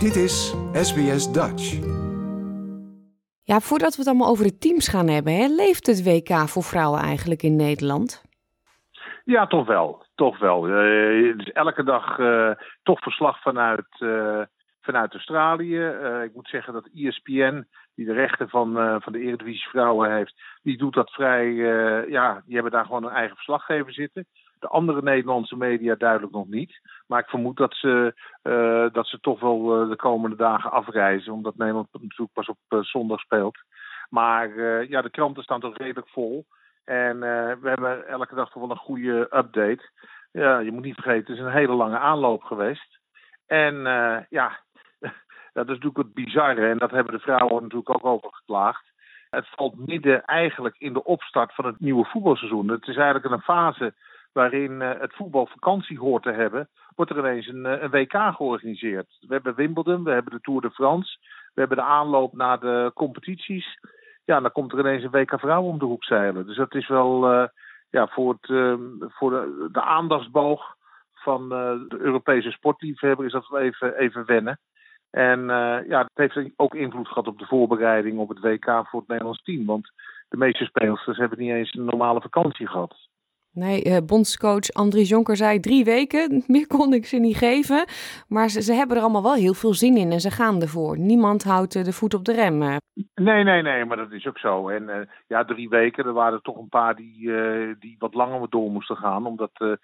Dit is SBS Dutch. Ja, voordat we het allemaal over de teams gaan hebben, hè, leeft het WK voor vrouwen eigenlijk in Nederland? Ja, toch wel. Toch wel. Uh, dus elke dag uh, toch verslag vanuit, uh, vanuit Australië. ik moet zeggen dat ESPN, die de rechten van, van de Eredivisie Vrouwen heeft, die doet dat vrij. ja, die hebben daar gewoon een eigen verslaggever zitten. De andere Nederlandse media duidelijk nog niet. Maar ik vermoed dat ze, uh, dat ze toch wel de komende dagen afreizen. Omdat Nederland natuurlijk pas op zondag speelt. Maar ja, de kranten staan toch redelijk vol. En we hebben elke dag toch wel een goede update. Ja, je moet niet vergeten, het is een hele lange aanloop geweest. En ja, dat is natuurlijk het bizarre. En dat hebben de vrouwen natuurlijk ook over geklaagd. Het valt midden eigenlijk in de opstart van het nieuwe voetbalseizoen. Het is eigenlijk een fase waarin uh, het voetbal vakantie hoort te hebben, wordt er ineens een, uh, een, WK georganiseerd. We hebben Wimbledon, we hebben de Tour de France, we hebben de aanloop naar de competities. Ja, dan komt er ineens een WK vrouw om de hoek zeilen. Dus dat is wel uh, ja, voor, het, ehm, voor de, de, aandachtsboog van de Europese sportliefhebber is dat wel even, even wennen. En ja, het heeft ook invloed gehad op de voorbereiding op het WK voor het Nederlands team. Want de meeste speelsters hebben niet eens een normale vakantie gehad. Nee, uh, bondscoach Andries Jonker zei drie weken. Meer kon ik ze niet geven. Maar ze, ze, hebben er allemaal wel heel veel zin in en ze gaan ervoor. Niemand houdt uh, de voet op de rem. Nee, nee, nee, maar dat is ook zo. En ja, drie weken, er waren er toch een paar die, die wat langer door moesten gaan. Omdat de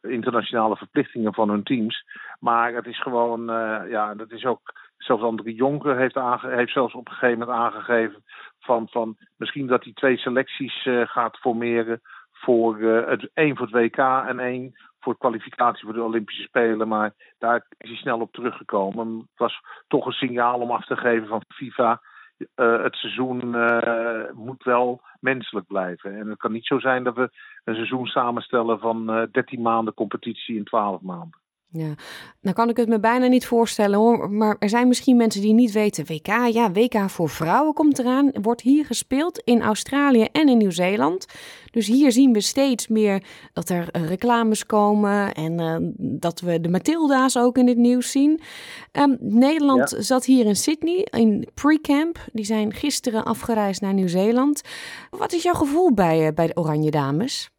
internationale verplichtingen van hun teams. Maar het is gewoon, ja, dat is ook. Zelfs Andries Jonker heeft, heeft zelfs op een gegeven moment aangegeven. Van, van misschien dat hij twee selecties gaat formeren voor uh, het één voor het WK en één voor kwalificatie voor de Olympische Spelen. Maar daar is hij snel op teruggekomen. Het was toch een signaal om af te geven van FIFA. Uh, het seizoen uh, moet wel menselijk blijven. En het kan niet zo zijn dat we een seizoen samenstellen van 13 maanden competitie in 12 maanden. Ja, nou kan ik het me bijna niet voorstellen hoor. Maar er zijn misschien mensen die niet weten. WK, ja, WK voor vrouwen komt eraan. Wordt hier gespeeld in Australië en in Nieuw-Zeeland. Dus hier zien we steeds meer dat er eh, reclames komen. En uh, dat we de Matilda's ook in het nieuws zien. Um, Nederland ja. zat hier in Sydney in pre-camp. Die zijn gisteren afgereisd naar Nieuw-Zeeland. Wat is jouw gevoel bij, uh, bij de Oranje Dames?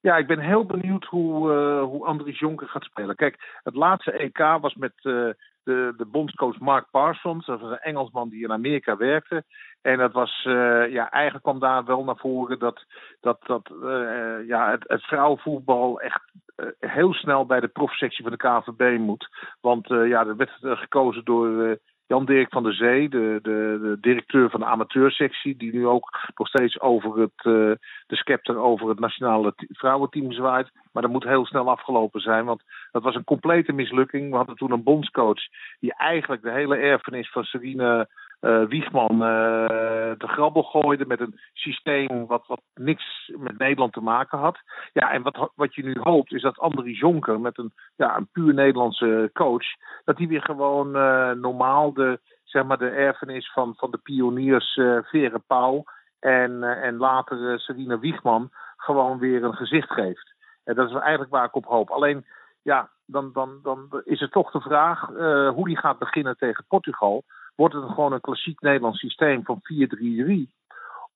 Ja, ik ben heel benieuwd hoe, uh, hoe Andries Jonker gaat spelen. Kijk, het laatste EK was met uh, de, de bondscoach Mark Parsons. Dat was een Engelsman die in Amerika werkte. En dat was, uh, ja, eigenlijk kwam daar wel naar voren dat, dat, dat ja, het, het vrouwenvoetbal echt heel snel bij de profsectie van de KVB moet. Want ja, er werd gekozen door Jan-Dirk van der Zee, de, de, de, directeur van de amateursectie, die nu ook nog steeds over het, uh, de scepter over het nationale vrouwenteam zwaait. Maar dat moet heel snel afgelopen zijn, want dat was een complete mislukking. We hadden toen een bondscoach die eigenlijk de hele erfenis van Serine uh, Wiegman uh, de grabbel gooide met een systeem wat, wat niks met Nederland te maken had. Ja, en wat, wat je nu hoopt is dat Andries Jonker met een, ja, een puur Nederlandse coach, dat hij weer gewoon uh, normaal de, zeg maar, de erfenis van, van de pioniers uh, Vere Pauw en, en later Serena Wiegman gewoon weer een gezicht geeft. En dat is eigenlijk waar ik op hoop. Alleen, ja, dan, dan, dan is het toch de vraag hoe die gaat beginnen tegen Portugal wordt het gewoon een klassiek Nederlands systeem van 4-3-3?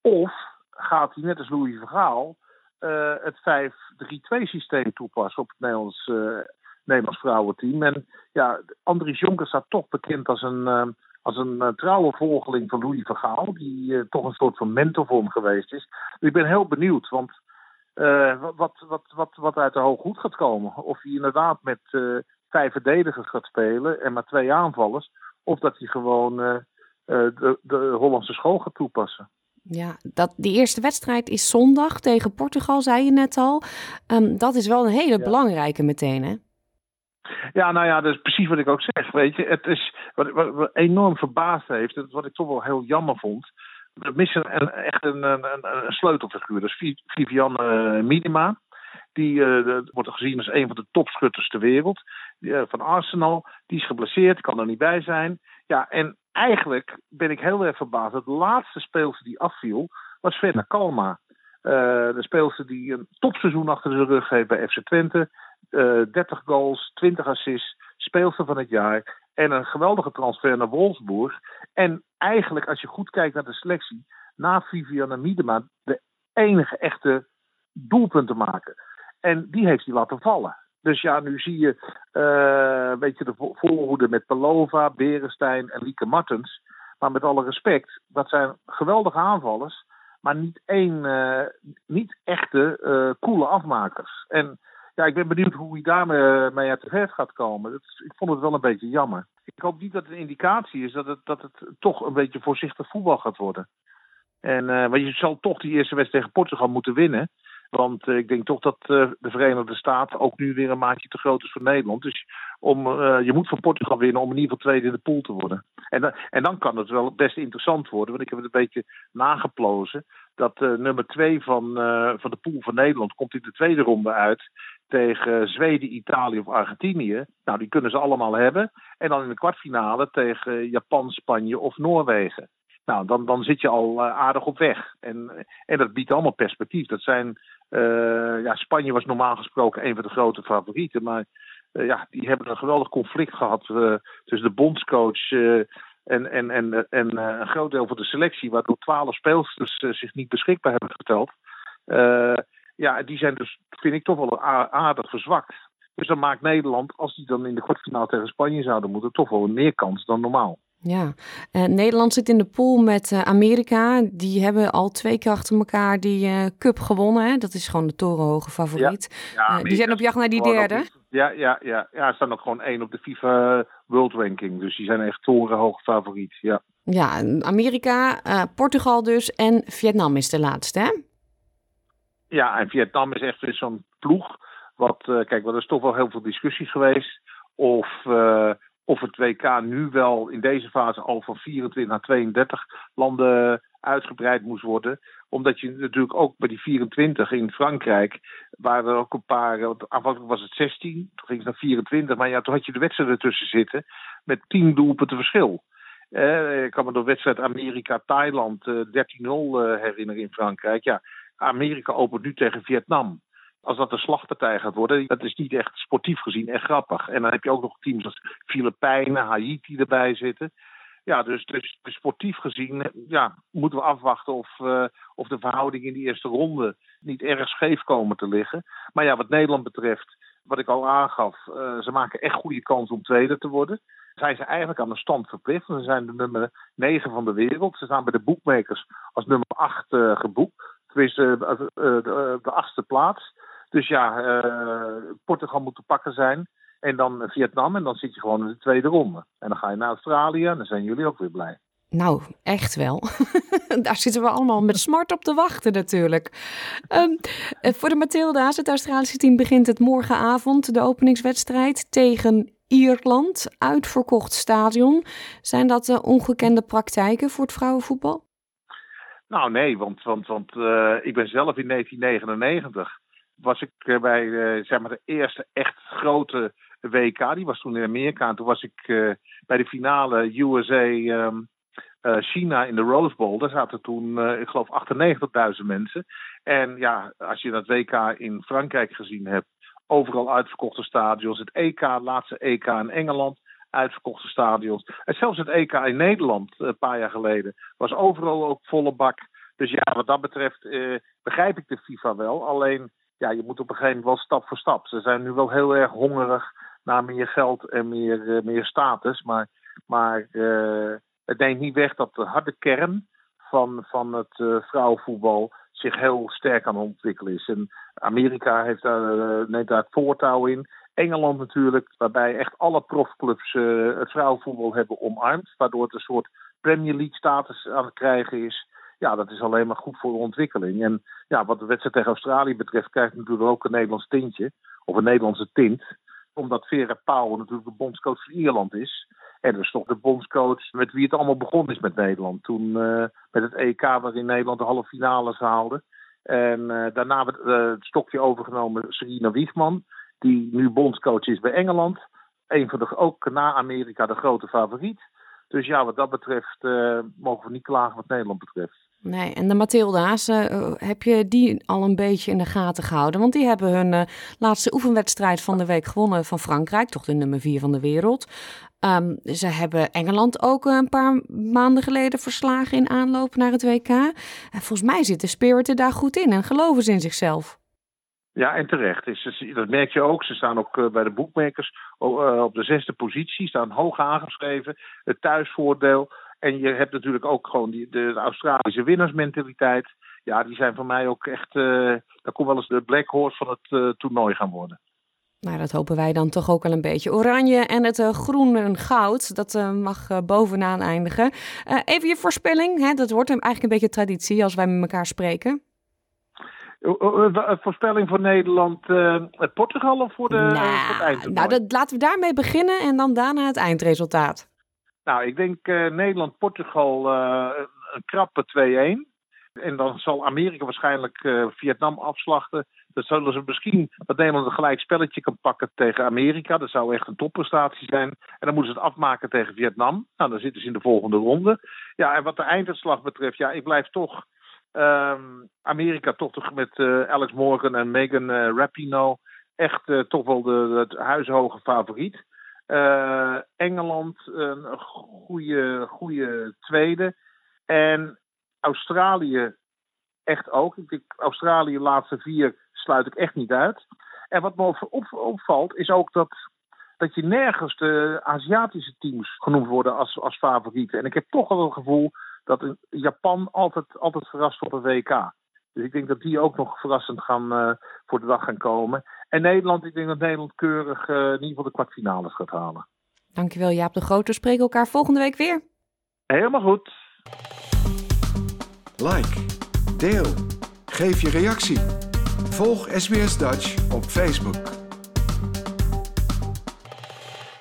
Of gaat hij net als Louis Vergaal uh, het 5-3-2 systeem toepassen op het Nederlands, uh, Nederlands vrouwenteam? En ja, Andries Jonker staat toch bekend als een, uh, als een trouwe volgeling van Louis Vergaal, die toch een soort van mentor voor hem geweest is. Ik ben heel benieuwd, want wat, wat, wat, wat uit de hoog goed gaat komen. Of hij inderdaad met vijf verdedigers gaat spelen en maar twee aanvallers of dat hij gewoon uh, de, de Hollandse school gaat toepassen. Ja, dat, die eerste wedstrijd is zondag tegen Portugal, zei je net al. Um, dat is wel een hele ja. belangrijke meteen, hè? Ja, nou ja, dat is precies wat ik ook zeg. Weet je, het is wat, wat, wat enorm verbaasd heeft, wat ik toch wel heel jammer vond. We missen een, echt een, een, een, sleutelfiguur. Dat is Vivianne uh, Minima. Die uh, wordt gezien als een van de topschutters ter wereld. Uh, van Arsenal. Die is geblesseerd, kan er niet bij zijn. Ja, en eigenlijk ben ik heel erg verbaasd. De laatste speelster die afviel was Fenna Kalma. Uh, de speelster die een topseizoen achter de rug heeft bij FC Twente. 30 goals, 20 assists, speelster van het jaar. En een geweldige transfer naar Wolfsburg. En eigenlijk, als je goed kijkt naar de selectie, na Viviane Miedema de enige echte doelpunten maken. En die heeft hij laten vallen. Dus ja, nu zie je, uh, weet je de voorhoede met Pelova, Berenstein en Lieke Martens. Maar met alle respect, dat zijn geweldige aanvallers. Maar niet één, uh, niet echte, uh, coole afmakers. En ja, ik ben benieuwd hoe hij daarmee mee uit de verf gaat komen. Dat, ik vond het wel een beetje jammer. Ik hoop niet dat het een indicatie is dat het, dat het toch een beetje voorzichtig voetbal gaat worden. En want je zal toch die eerste wedstrijd tegen Portugal moeten winnen. Want uh, ik denk toch dat uh, de Verenigde Staten ook nu weer een maatje te groot is voor Nederland. Dus om, je moet van Portugal winnen om in ieder geval tweede in de pool te worden. En, en dan kan het wel best interessant worden. Want ik heb het een beetje nageplozen. Dat nummer twee van, van de pool van Nederland komt in de tweede ronde uit tegen Zweden, Italië of Argentinië. Nou, die kunnen ze allemaal hebben. En dan in de kwartfinale tegen Japan, Spanje of Noorwegen. Nou, dan, dan zit je al aardig op weg. En, en dat biedt allemaal perspectief. Dat zijn, ja, Spanje was normaal gesproken een van de grote favorieten. Maar uh, ja, die hebben een geweldig conflict gehad uh, tussen de bondscoach en, en, en, en een groot deel van de selectie. Waardoor twaalf speelsters zich niet beschikbaar hebben geteld. ja, die zijn dus, vind ik, toch wel aardig verzwakt. Dus dan maakt Nederland, als die dan in de kwartfinale tegen Spanje zouden moeten, toch wel meer kans dan normaal. Ja, uh, Nederland zit in de pool met uh, Amerika. Die hebben al twee keer achter elkaar die uh, cup gewonnen. Hè? Dat is gewoon de torenhoge favoriet. Ja, ja, die zijn op jacht naar die derde. ja, ja, ja, ja, staan ook gewoon één op de FIFA World Ranking. Dus die zijn echt torenhoge favoriet. Ja, ja Amerika, Portugal dus en Vietnam is de laatste, hè? Ja, en Vietnam is echt weer zo'n ploeg. Wat, kijk, er is toch wel heel veel discussie geweest. Of of het WK nu wel in deze fase al van 24 naar 32 landen uitgebreid moest worden. Omdat je natuurlijk ook bij die 24 in Frankrijk waren er ook een paar. Aanvankelijk was het 16, toen ging het naar 24. Maar ja, toen had je de wedstrijden ertussen zitten met 10 doelpunten verschil. Eh, ik kan me de wedstrijd Amerika-Thailand uh, 13-0 uh, herinneren in Frankrijk. Ja, Amerika opent nu tegen Vietnam als dat een slagpartij gaat worden, dat is niet echt sportief gezien echt grappig. En dan heb je ook nog teams als Filipijnen, Haiti erbij zitten. Ja, dus, dus sportief gezien ja, moeten we afwachten of, uh, of de verhoudingen in die eerste ronde niet erg scheef komen te liggen. Maar ja, wat Nederland betreft, wat ik al aangaf, uh, ze maken echt goede kans om tweede te worden. Zijn ze eigenlijk aan de stand verplicht. Ze zijn de nummer 9 van de wereld. Ze staan bij de boekmakers als nummer 8 uh, geboekt. Tenminste, de achtste plaats. Dus ja, uh, Portugal moet te pakken zijn. En dan Vietnam. En dan zit je gewoon in de tweede ronde. En dan ga je naar Australië. En dan zijn jullie ook weer blij. Nou, echt wel. Daar zitten we allemaal met smart op te wachten natuurlijk. Um, voor de Matilda's, het Australische team, begint het morgenavond de openingswedstrijd tegen Ierland. Uitverkocht stadion. Zijn dat uh, ongekende praktijken voor het vrouwenvoetbal? Nou nee, want, want, want uh, ik ben zelf in 1999 was ik eh, bij uh, zeg maar de eerste echt grote WK. Die was toen in Amerika. En toen was ik uh, bij de finale USA uh, China in de Rose Bowl. Daar zaten toen, ik geloof, 98.000 mensen. En ja, als je dat WK in Frankrijk gezien hebt, overal uitverkochte stadions. Het EK, laatste EK in Engeland, uitverkochte stadions. En zelfs het EK in Nederland, een paar jaar geleden, was overal ook volle bak. Dus ja, wat dat betreft begrijp ik de FIFA wel. Alleen ja, je moet op een gegeven moment wel stap voor stap. Ze zijn nu wel heel erg hongerig naar meer geld en meer, uh, meer status. Maar, maar uh, het neemt niet weg dat de harde kern van, van het uh, vrouwenvoetbal zich heel sterk aan het ontwikkelen is. En Amerika heeft daar, neemt daar het voortouw in. Engeland natuurlijk, waarbij echt alle profclubs het vrouwenvoetbal hebben omarmd. Waardoor het een soort Premier League status aan het krijgen is ja, dat is alleen maar goed voor de ontwikkeling. En ja, wat de wedstrijd tegen Australië betreft, krijgt natuurlijk ook een Nederlands tintje. Of een Nederlandse tint. Omdat Vera Pauw natuurlijk de bondscoach van Ierland is. En dus toch de bondscoach met wie het allemaal begonnen is met Nederland. Toen uh, met het EK waarin Nederland de halve finales haalde. En uh, daarna werd uh, het stokje overgenomen Serena Wiegman. Die nu bondscoach is bij Engeland. Een van de, ook na Amerika de grote favoriet. Dus ja, wat dat betreft mogen we niet klagen wat Nederland betreft. Nee, en de Mathilda's, uh, heb je die al een beetje in de gaten gehouden? Want die hebben hun uh, laatste oefenwedstrijd van de week gewonnen van Frankrijk, toch de nummer 4 van de wereld. Um, ze hebben Engeland ook een paar maanden geleden verslagen in aanloop naar het WK. En volgens mij zit de spirit daar goed in en geloven ze in zichzelf. Ja, en terecht. Dat merk je ook. Ze staan ook eh, bij de boekmakers op de zesde positie, staan hoog aangeschreven. Het thuisvoordeel. En je hebt natuurlijk ook gewoon die, de, Australische winnaarsmentaliteit. Ja, die zijn voor mij ook echt. Uh, dat kon wel eens de Black Horse van het toernooi gaan worden. Nou, dat hopen wij dan toch ook al een beetje. Oranje en het groen en goud, dat mag bovenaan eindigen. even je voorspelling, hè? dat wordt eigenlijk een beetje traditie als wij met elkaar spreken. Voorspelling voor Nederland, Portugal of voor, de, nou, voor het eindtoernooi? Nou, dat, laten we daarmee beginnen en dan daarna het eindresultaat. Nou, ik denk uh, Nederland-Portugal uh, een krappe 2-1. En dan zal Amerika waarschijnlijk uh, Vietnam afslachten. Dan zullen ze misschien dat Nederland een gelijk spelletje kan pakken tegen Amerika. Dat zou echt een topprestatie zijn. En dan moeten ze het afmaken tegen Vietnam. Nou, dan zitten ze in de volgende ronde. Ja, en wat de einduitslag betreft, ja, ik blijf toch um, Amerika toch, met Alex Morgan en Megan Rapinoe echt toch wel de, de huishoge favoriet. Uh, Engeland een goede, goede tweede. En Australië echt ook. Ik denk, Australië laatste vier sluit ik echt niet uit. En wat me opvalt is ook dat, dat je nergens de Aziatische teams genoemd worden als, als favorieten. En ik heb toch wel het gevoel dat Japan altijd, altijd verrast op een WK. Dus ik denk dat die ook nog verrassend gaan, uh, voor de dag gaan komen. En Nederland, ik denk dat Nederland keurig uh, in ieder geval de kwartfinales gaat halen. Dankjewel Jaap de Groot. We spreken elkaar volgende week weer. Helemaal goed. Like, deel, geef je reactie. Volg SBS Dutch op Facebook.